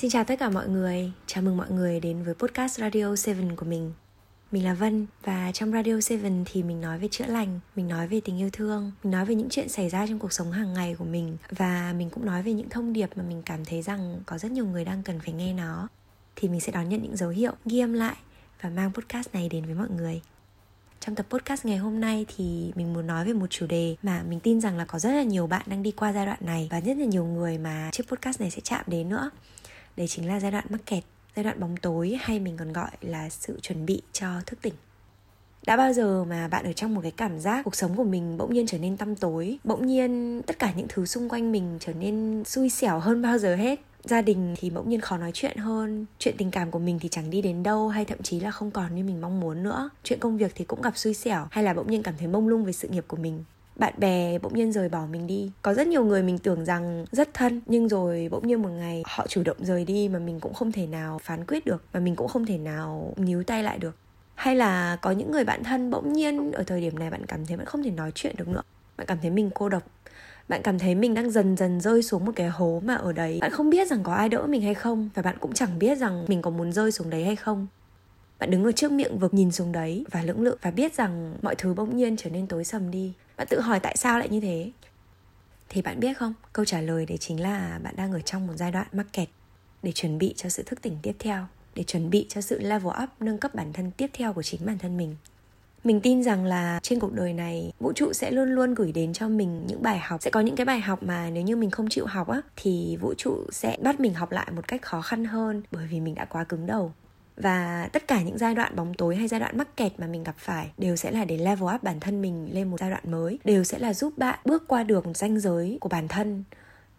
Xin chào tất cả mọi người, chào mừng mọi người đến với podcast Radio 7 của mình. Mình là Vân và trong Radio 7 thì mình nói về chữa lành, mình nói về tình yêu thương Mình nói về những chuyện xảy ra trong cuộc sống hàng ngày của mình Và mình cũng nói về những thông điệp mà mình cảm thấy rằng có rất nhiều người đang cần phải nghe nó. Thì mình sẽ đón nhận những dấu hiệu, ghi âm lại và mang podcast này đến với mọi người. Trong tập podcast ngày hôm nay thì mình muốn nói về một chủ đề mà mình tin rằng là có rất là nhiều bạn đang đi qua giai đoạn này và rất là nhiều người mà chiếc podcast này sẽ chạm đến nữa đấy chính là giai đoạn mắc kẹt, giai đoạn bóng tối hay mình còn gọi là sự chuẩn bị cho thức tỉnh. Đã bao giờ mà bạn ở trong một cái cảm giác cuộc sống của mình bỗng nhiên trở nên tăm tối, bỗng nhiên tất cả những thứ xung quanh mình trở nên xui xẻo hơn bao giờ hết? Gia đình thì bỗng nhiên khó nói chuyện hơn, chuyện tình cảm của mình thì chẳng đi đến đâu hay thậm chí là không còn như mình mong muốn nữa. Chuyện công việc thì cũng gặp xui xẻo hay là bỗng nhiên cảm thấy mông lung về sự nghiệp của mình? Bạn bè bỗng nhiên rời bỏ mình đi. Có rất nhiều người mình tưởng rằng rất thân, nhưng rồi bỗng nhiên một ngày họ chủ động rời đi mà mình cũng không thể nào phán quyết được, mà mình cũng không thể nào níu tay lại được. Hay là có những người bạn thân bỗng nhiên ở thời điểm này bạn cảm thấy bạn không thể nói chuyện được nữa. Bạn cảm thấy mình cô độc. Bạn cảm thấy mình đang dần dần rơi xuống một cái hố mà ở đấy. Bạn không biết rằng có ai đỡ mình hay không, và bạn cũng chẳng biết rằng mình có muốn rơi xuống đấy hay không. Bạn đứng ở trước miệng vực nhìn xuống đấy và lưỡng lự và biết rằng mọi thứ bỗng nhiên trở nên tối sầm đi bạn tự hỏi tại sao lại như thế? Thì bạn biết không, câu trả lời đấy chính là bạn đang ở trong một giai đoạn mắc kẹt để chuẩn bị cho sự thức tỉnh tiếp theo, để chuẩn bị cho sự level up, nâng cấp bản thân tiếp theo của chính bản thân mình. Mình tin rằng là trên cuộc đời này, vũ trụ sẽ luôn luôn gửi đến cho mình những bài học, sẽ có những cái bài học mà nếu như mình không chịu học á, thì vũ trụ sẽ bắt mình học lại một cách khó khăn hơn bởi vì mình đã quá cứng đầu và tất cả những giai đoạn bóng tối hay giai đoạn mắc kẹt mà mình gặp phải đều sẽ là để level up bản thân mình lên một giai đoạn mới, đều sẽ là giúp bạn bước qua được ranh giới của bản thân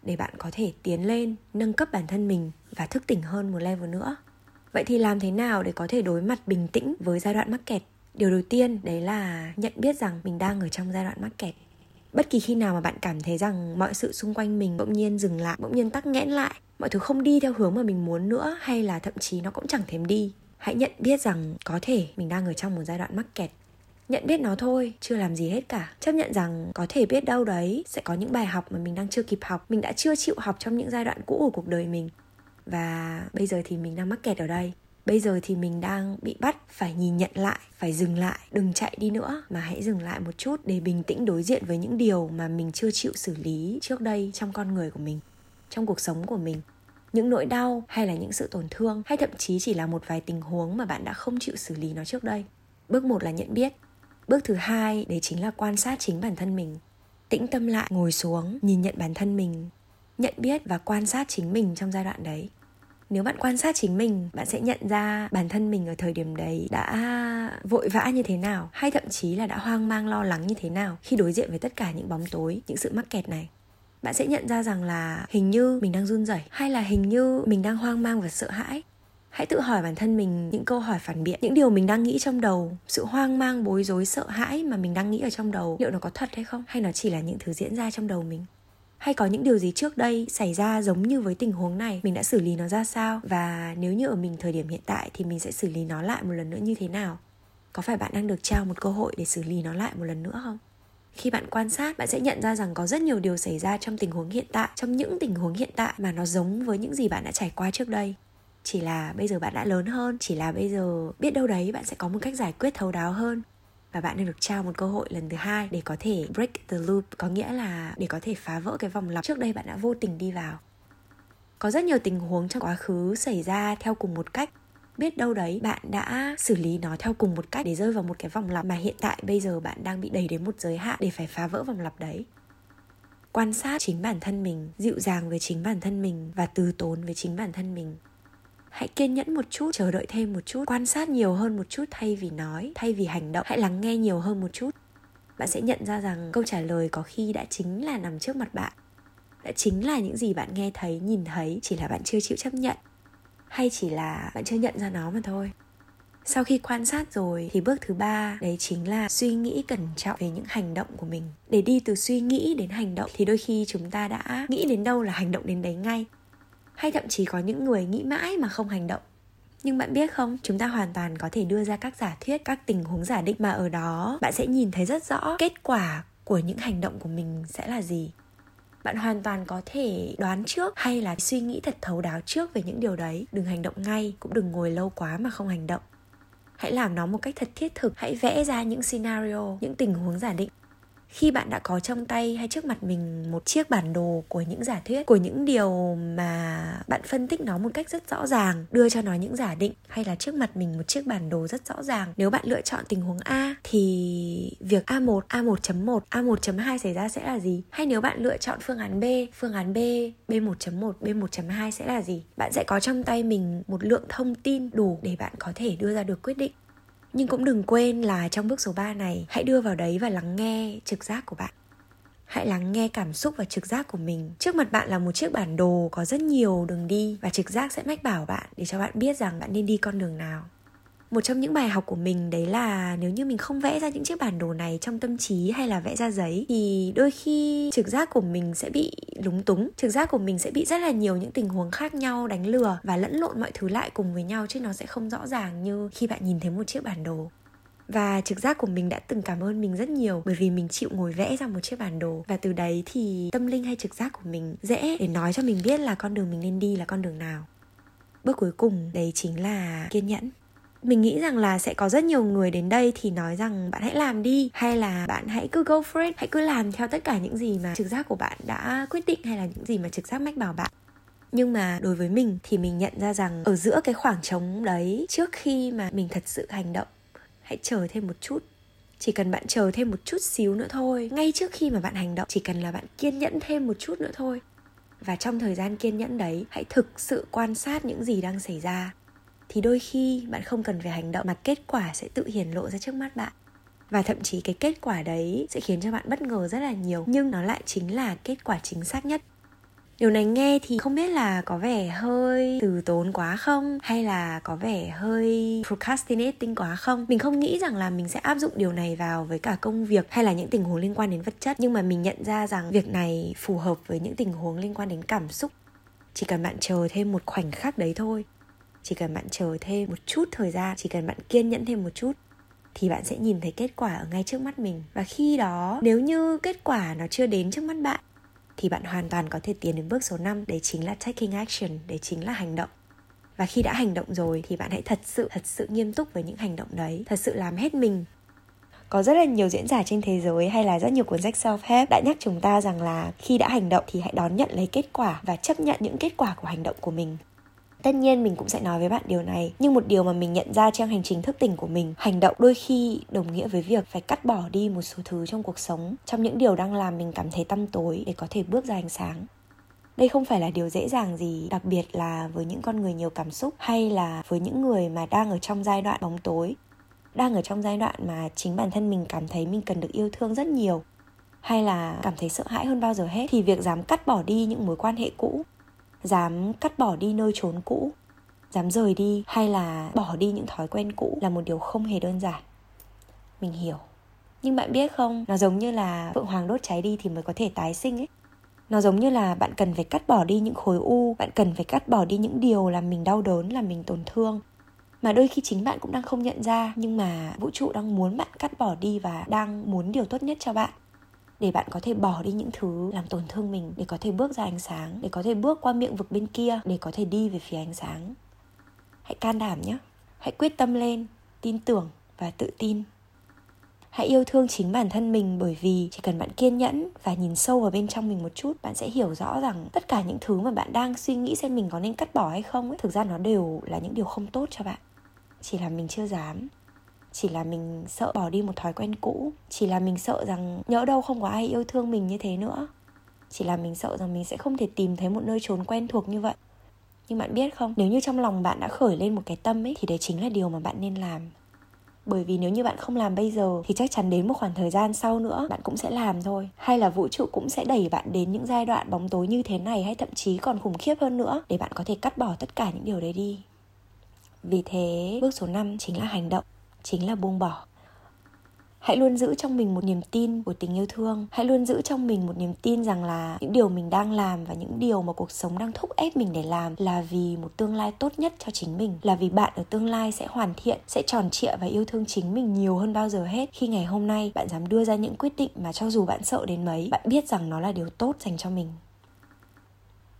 để bạn có thể tiến lên, nâng cấp bản thân mình và thức tỉnh hơn một level nữa. Vậy thì làm thế nào để có thể đối mặt bình tĩnh với giai đoạn mắc kẹt? Điều đầu tiên, đấy là nhận biết rằng mình đang ở trong giai đoạn mắc kẹt bất kỳ khi nào mà bạn cảm thấy rằng mọi sự xung quanh mình bỗng nhiên dừng lại, bỗng nhiên tắc nghẽn lại, mọi thứ không đi theo hướng mà mình muốn nữa hay là thậm chí nó cũng chẳng thèm đi, hãy nhận biết rằng có thể mình đang ở trong một giai đoạn mắc kẹt. Nhận biết nó thôi, chưa làm gì hết cả. Chấp nhận rằng có thể biết đâu đấy, sẽ có những bài học mà mình đang chưa kịp học, mình đã chưa chịu học trong những giai đoạn cũ của cuộc đời mình. Và bây giờ thì mình đang mắc kẹt ở đây bây giờ thì mình đang bị bắt, phải nhìn nhận lại, phải dừng lại, đừng chạy đi nữa. Mà hãy dừng lại một chút để bình tĩnh đối diện với những điều mà mình chưa chịu xử lý trước đây trong con người của mình, trong cuộc sống của mình. Những nỗi đau hay là những sự tổn thương, hay thậm chí chỉ là một vài tình huống mà bạn đã không chịu xử lý nó trước đây. Bước một là nhận biết. Bước thứ hai, đấy chính là quan sát chính bản thân mình. Tĩnh tâm lại, ngồi xuống, nhìn nhận bản thân mình, nhận biết và quan sát chính mình trong giai đoạn đấy nếu bạn quan sát chính mình, bạn sẽ nhận ra bản thân mình ở thời điểm đấy đã vội vã như thế nào, hay thậm chí là đã hoang mang, lo lắng như thế nào khi đối diện với tất cả những bóng tối, những sự mắc kẹt này. Bạn sẽ nhận ra rằng là hình như mình đang run rẩy, hay là hình như mình đang hoang mang và sợ hãi. Hãy tự hỏi bản thân mình những câu hỏi phản biện, những điều mình đang nghĩ trong đầu, sự hoang mang, bối rối, sợ hãi mà mình đang nghĩ ở trong đầu, liệu nó có thật hay không? Hay nó chỉ là những thứ diễn ra trong đầu mình? Hay có những điều gì trước đây xảy ra giống như với tình huống này? Mình đã xử lý nó ra sao? Và nếu như ở mình thời điểm hiện tại thì mình sẽ xử lý nó lại một lần nữa như thế nào? Có phải bạn đang được trao một cơ hội để xử lý nó lại một lần nữa không? Khi bạn quan sát, bạn sẽ nhận ra rằng có rất nhiều điều xảy ra trong tình huống hiện tại, trong những tình huống hiện tại mà nó giống với những gì bạn đã trải qua trước đây. Chỉ là bây giờ bạn đã lớn hơn, chỉ là bây giờ biết đâu đấy bạn sẽ có một cách giải quyết thấu đáo hơn và bạn đang được trao một cơ hội lần thứ hai để có thể break the loop, có nghĩa là để có thể phá vỡ cái vòng lặp trước đây bạn đã vô tình đi vào. Có rất nhiều tình huống trong quá khứ xảy ra theo cùng một cách. Biết đâu đấy, bạn đã xử lý nó theo cùng một cách để rơi vào một cái vòng lặp mà hiện tại bây giờ bạn đang bị đẩy đến một giới hạn để phải phá vỡ vòng lặp đấy. Quan sát chính bản thân mình, dịu dàng với chính bản thân mình và từ tốn với chính bản thân mình hãy kiên nhẫn một chút, chờ đợi thêm một chút, quan sát nhiều hơn một chút thay vì nói, thay vì hành động. Hãy lắng nghe nhiều hơn một chút. Bạn sẽ nhận ra rằng câu trả lời có khi đã chính là nằm trước mặt bạn. Đã chính là những gì bạn nghe thấy, nhìn thấy, chỉ là bạn chưa chịu chấp nhận. Hay chỉ là bạn chưa nhận ra nó mà thôi. Sau khi quan sát rồi, thì bước thứ ba, đấy chính là suy nghĩ cẩn trọng về những hành động của mình. Để đi từ suy nghĩ đến hành động, thì đôi khi chúng ta đã nghĩ đến đâu là hành động đến đấy ngay hay thậm chí có những người nghĩ mãi mà không hành động. Nhưng bạn biết không, chúng ta hoàn toàn có thể đưa ra các giả thuyết, các tình huống giả định mà ở đó bạn sẽ nhìn thấy rất rõ kết quả của những hành động của mình sẽ là gì. Bạn hoàn toàn có thể đoán trước hay là suy nghĩ thật thấu đáo trước về những điều đấy. Đừng hành động ngay, cũng đừng ngồi lâu quá mà không hành động. Hãy làm nó một cách thật thiết thực. Hãy vẽ ra những scenario, những tình huống giả định khi bạn đã có trong tay hay trước mặt mình một chiếc bản đồ của những giả thuyết của những điều mà bạn phân tích nó một cách rất rõ ràng đưa cho nó những giả định hay là trước mặt mình một chiếc bản đồ rất rõ ràng nếu bạn lựa chọn tình huống A thì việc A1, A1.1, A1.2 xảy ra sẽ là gì? Hay nếu bạn lựa chọn phương án B, phương án B, B1.1, B1.2 sẽ là gì? Bạn sẽ có trong tay mình một lượng thông tin đủ để bạn có thể đưa ra được quyết định nhưng cũng đừng quên là trong bước số 3 này, hãy đưa vào đấy và lắng nghe trực giác của bạn. Hãy lắng nghe cảm xúc và trực giác của mình. Trước mặt bạn là một chiếc bản đồ có rất nhiều đường đi và trực giác sẽ mách bảo bạn để cho bạn biết rằng bạn nên đi con đường nào một trong những bài học của mình đấy là nếu như mình không vẽ ra những chiếc bản đồ này trong tâm trí hay là vẽ ra giấy thì đôi khi trực giác của mình sẽ bị lúng túng. Trực giác của mình sẽ bị rất là nhiều những tình huống khác nhau đánh lừa và lẫn lộn mọi thứ lại cùng với nhau chứ nó sẽ không rõ ràng như khi bạn nhìn thấy một chiếc bản đồ. Và trực giác của mình đã từng cảm ơn mình rất nhiều bởi vì mình chịu ngồi vẽ ra một chiếc bản đồ. Và từ đấy thì tâm linh hay trực giác của mình dễ để nói cho mình biết là con đường mình nên đi là con đường nào. Bước cuối cùng đấy chính là kiên nhẫn mình nghĩ rằng là sẽ có rất nhiều người đến đây thì nói rằng bạn hãy làm đi, hay là bạn hãy cứ go for it, hãy cứ làm theo tất cả những gì mà trực giác của bạn đã quyết định hay là những gì mà trực giác mách bảo bạn. Nhưng mà đối với mình thì mình nhận ra rằng ở giữa cái khoảng trống đấy, trước khi mà mình thật sự hành động, hãy chờ thêm một chút. Chỉ cần bạn chờ thêm một chút xíu nữa thôi. Ngay trước khi mà bạn hành động, chỉ cần là bạn kiên nhẫn thêm một chút nữa thôi. Và trong thời gian kiên nhẫn đấy, hãy thực sự quan sát những gì đang xảy ra thì đôi khi bạn không cần phải hành động mà kết quả sẽ tự hiển lộ ra trước mắt bạn. Và thậm chí cái kết quả đấy sẽ khiến cho bạn bất ngờ rất là nhiều, nhưng nó lại chính là kết quả chính xác nhất. Điều này nghe thì không biết là có vẻ hơi từ tốn quá không, hay là có vẻ hơi procrastinating quá không? Mình không nghĩ rằng là mình sẽ áp dụng điều này vào với cả công việc hay là những tình huống liên quan đến vật chất, nhưng mà mình nhận ra rằng việc này phù hợp với những tình huống liên quan đến cảm xúc. Chỉ cần bạn chờ thêm một khoảnh khắc đấy thôi chỉ cần bạn chờ thêm một chút thời gian, chỉ cần bạn kiên nhẫn thêm một chút, thì bạn sẽ nhìn thấy kết quả ở ngay trước mắt mình. Và khi đó, nếu như kết quả nó chưa đến trước mắt bạn, thì bạn hoàn toàn có thể tiến đến bước số 5 đấy chính là taking action, đấy chính là hành động. Và khi đã hành động rồi, thì bạn hãy thật sự thật sự nghiêm túc với những hành động đấy. Thật sự làm hết mình. Có rất là nhiều diễn giả trên thế giới hay là rất nhiều cuốn sách self help đã nhắc chúng ta rằng là khi đã hành động thì hãy đón nhận lấy kết quả và chấp nhận những kết quả của hành động của mình. Tất nhiên mình cũng sẽ nói với bạn điều này, Nhưng một điều mà mình nhận ra trong hành trình thức tỉnh của mình, Hành động đôi khi đồng nghĩa với việc phải cắt bỏ đi một số thứ trong cuộc sống, Trong những điều đang làm mình cảm thấy tăm tối để có thể bước ra ánh sáng. Đây không phải là điều dễ dàng gì, đặc biệt là với những con người nhiều cảm xúc hay là với những người mà đang ở trong giai đoạn bóng tối. Đang ở trong giai đoạn mà chính bản thân mình cảm thấy mình cần được yêu thương rất nhiều, hay là cảm thấy sợ hãi hơn bao giờ hết, thì việc dám cắt bỏ đi những mối quan hệ cũ dám cắt bỏ đi nơi trốn cũ, dám rời đi hay là bỏ đi những thói quen cũ là một điều không hề đơn giản. Mình hiểu. Nhưng bạn biết không, nó giống như là phượng hoàng đốt cháy đi thì mới có thể tái sinh ấy. Nó giống như là bạn cần phải cắt bỏ đi những khối u, bạn cần phải cắt bỏ đi những điều làm mình đau đớn, làm mình tổn thương. Mà đôi khi chính bạn cũng đang không nhận ra, nhưng mà vũ trụ đang muốn bạn cắt bỏ đi và đang muốn điều tốt nhất cho bạn để bạn có thể bỏ đi những thứ làm tổn thương mình, để có thể bước ra ánh sáng, để có thể bước qua miệng vực bên kia, để có thể đi về phía ánh sáng. Hãy can đảm nhé. Hãy quyết tâm lên, tin tưởng và tự tin. Hãy yêu thương chính bản thân mình bởi vì chỉ cần bạn kiên nhẫn và nhìn sâu vào bên trong mình một chút, bạn sẽ hiểu rõ rằng tất cả những thứ mà bạn đang suy nghĩ xem mình có nên cắt bỏ hay không ấy, thực ra nó đều là những điều không tốt cho bạn. Chỉ là mình chưa dám chỉ là mình sợ bỏ đi một thói quen cũ. Chỉ là mình sợ rằng nhỡ đâu không có ai yêu thương mình như thế nữa. Chỉ là mình sợ rằng mình sẽ không thể tìm thấy một nơi trốn quen thuộc như vậy. Nhưng bạn biết không, nếu như trong lòng bạn đã khởi lên một cái tâm ấy, thì đấy chính là điều mà bạn nên làm. Bởi vì nếu như bạn không làm bây giờ, thì chắc chắn đến một khoảng thời gian sau nữa, bạn cũng sẽ làm thôi. Hay là vũ trụ cũng sẽ đẩy bạn đến những giai đoạn bóng tối như thế này, hay thậm chí còn khủng khiếp hơn nữa, để bạn có thể cắt bỏ tất cả những điều đấy đi. Vì thế, bước số 5 chính là hành động chính là buông bỏ. Hãy luôn giữ trong mình một niềm tin của tình yêu thương. Hãy luôn giữ trong mình một niềm tin rằng là những điều mình đang làm và những điều mà cuộc sống đang thúc ép mình để làm là vì một tương lai tốt nhất cho chính mình, là vì bạn ở tương lai sẽ hoàn thiện, sẽ tròn trịa và yêu thương chính mình nhiều hơn bao giờ hết. Khi ngày hôm nay, bạn dám đưa ra những quyết định mà cho dù bạn sợ đến mấy, bạn biết rằng nó là điều tốt dành cho mình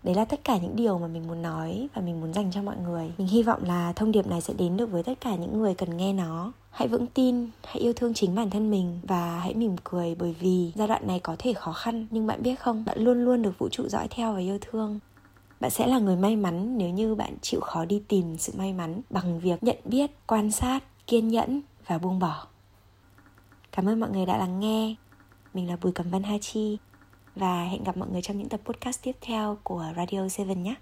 đấy là tất cả những điều mà mình muốn nói và mình muốn dành cho mọi người. Mình hy vọng là thông điệp này sẽ đến được với tất cả những người cần nghe nó. Hãy vững tin, hãy yêu thương chính bản thân mình và hãy mỉm cười bởi vì giai đoạn này có thể khó khăn, nhưng bạn biết không, bạn luôn luôn được vũ trụ dõi theo và yêu thương. Bạn sẽ là người may mắn nếu như bạn chịu khó đi tìm sự may mắn bằng việc nhận biết, quan sát, kiên nhẫn và buông bỏ. Cảm ơn mọi người đã lắng nghe. Mình là bùi cẩm vân ha chi và hẹn gặp mọi người trong những tập podcast tiếp theo của Radio 7 nhé.